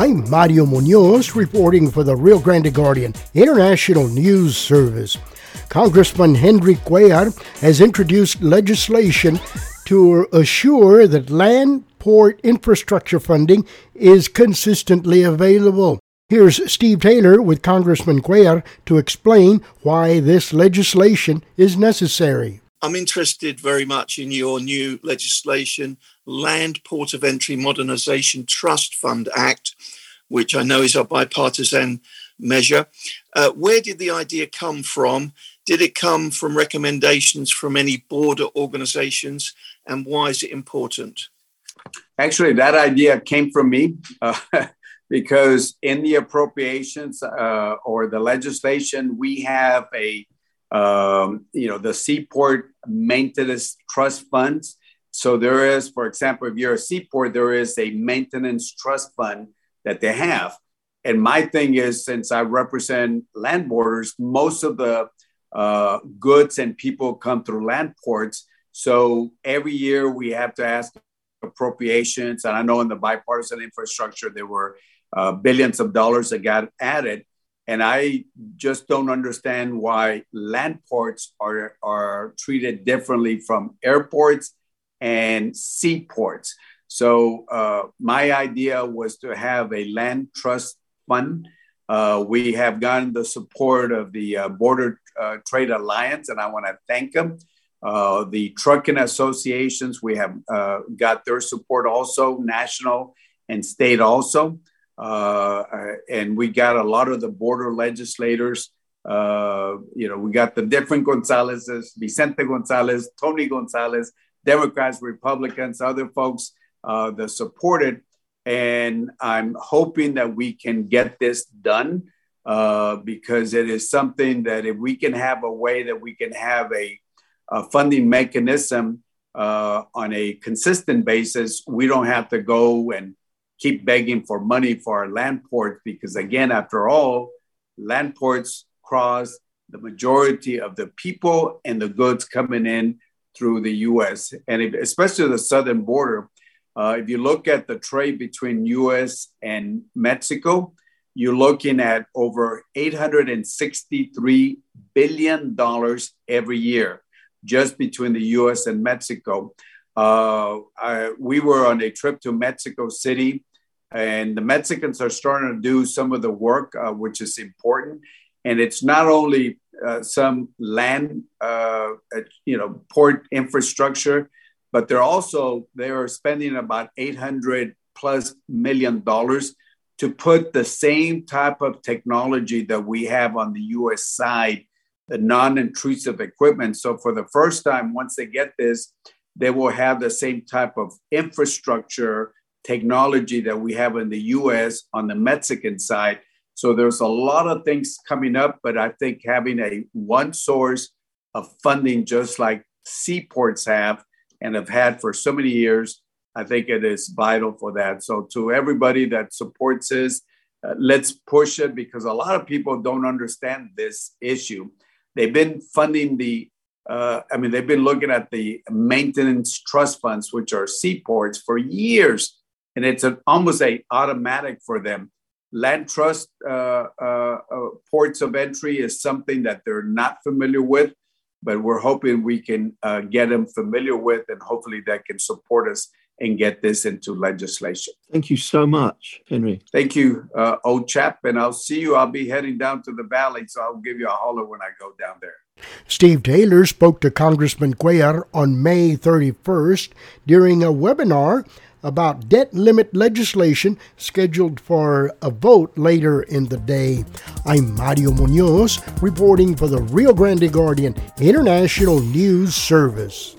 I'm Mario Munoz reporting for the Rio Grande Guardian International News Service. Congressman Henry Cuellar has introduced legislation to assure that land port infrastructure funding is consistently available. Here's Steve Taylor with Congressman Cuellar to explain why this legislation is necessary. I'm interested very much in your new legislation, Land Port of Entry Modernization Trust Fund Act, which I know is a bipartisan measure. Uh, where did the idea come from? Did it come from recommendations from any border organizations? And why is it important? Actually, that idea came from me uh, because in the appropriations uh, or the legislation, we have a um, you know, the Seaport Maintenance Trust Funds. So there is, for example, if you're a seaport, there is a maintenance trust fund that they have. And my thing is, since I represent land borders, most of the uh, goods and people come through land ports. So every year we have to ask appropriations. And I know in the bipartisan infrastructure, there were uh, billions of dollars that got added. And I just don't understand why land ports are, are treated differently from airports and seaports. So uh, my idea was to have a land trust fund. Uh, we have gotten the support of the uh, Border uh, Trade Alliance, and I want to thank them. Uh, the trucking associations, we have uh, got their support also, national and state also. And we got a lot of the border legislators. You know, we got the different Gonzalez's, Vicente Gonzalez, Tony Gonzales, Democrats, Republicans, other folks uh, that supported. And I'm hoping that we can get this done uh, because it is something that if we can have a way that we can have a, a funding mechanism uh, on a consistent basis, we don't have to go and keep begging for money for our land ports because, again, after all, land ports cross the majority of the people and the goods coming in through the US, and if, especially the southern border. Uh, if you look at the trade between US and Mexico, you're looking at over $863 billion every year just between the US and Mexico. Uh, I, we were on a trip to Mexico City and the Mexicans are starting to do some of the work, uh, which is important. And it's not only uh, some land, uh, you know, port infrastructure, but they're also they are spending about 800 plus million dollars to put the same type of technology that we have on the U.S. side, the non-intrusive equipment. So for the first time, once they get this, they will have the same type of infrastructure technology that we have in the US on the Mexican side. So there's a lot of things coming up, but I think having a one source of funding, just like seaports have and have had for so many years, I think it is vital for that. So to everybody that supports this, uh, let's push it because a lot of people don't understand this issue. They've been funding the uh, I mean, they've been looking at the maintenance trust funds, which are seaports, for years and it's an, almost a automatic for them. Land trust uh, uh, uh, ports of entry is something that they're not familiar with, but we're hoping we can uh, get them familiar with, and hopefully that can support us and get this into legislation. Thank you so much, Henry. Thank you, uh, old chap, and I'll see you. I'll be heading down to the valley, so I'll give you a holler when I go down there. Steve Taylor spoke to Congressman Cuellar on May 31st during a webinar about debt limit legislation scheduled for a vote later in the day. I'm Mario Munoz reporting for the Rio Grande Guardian International News Service.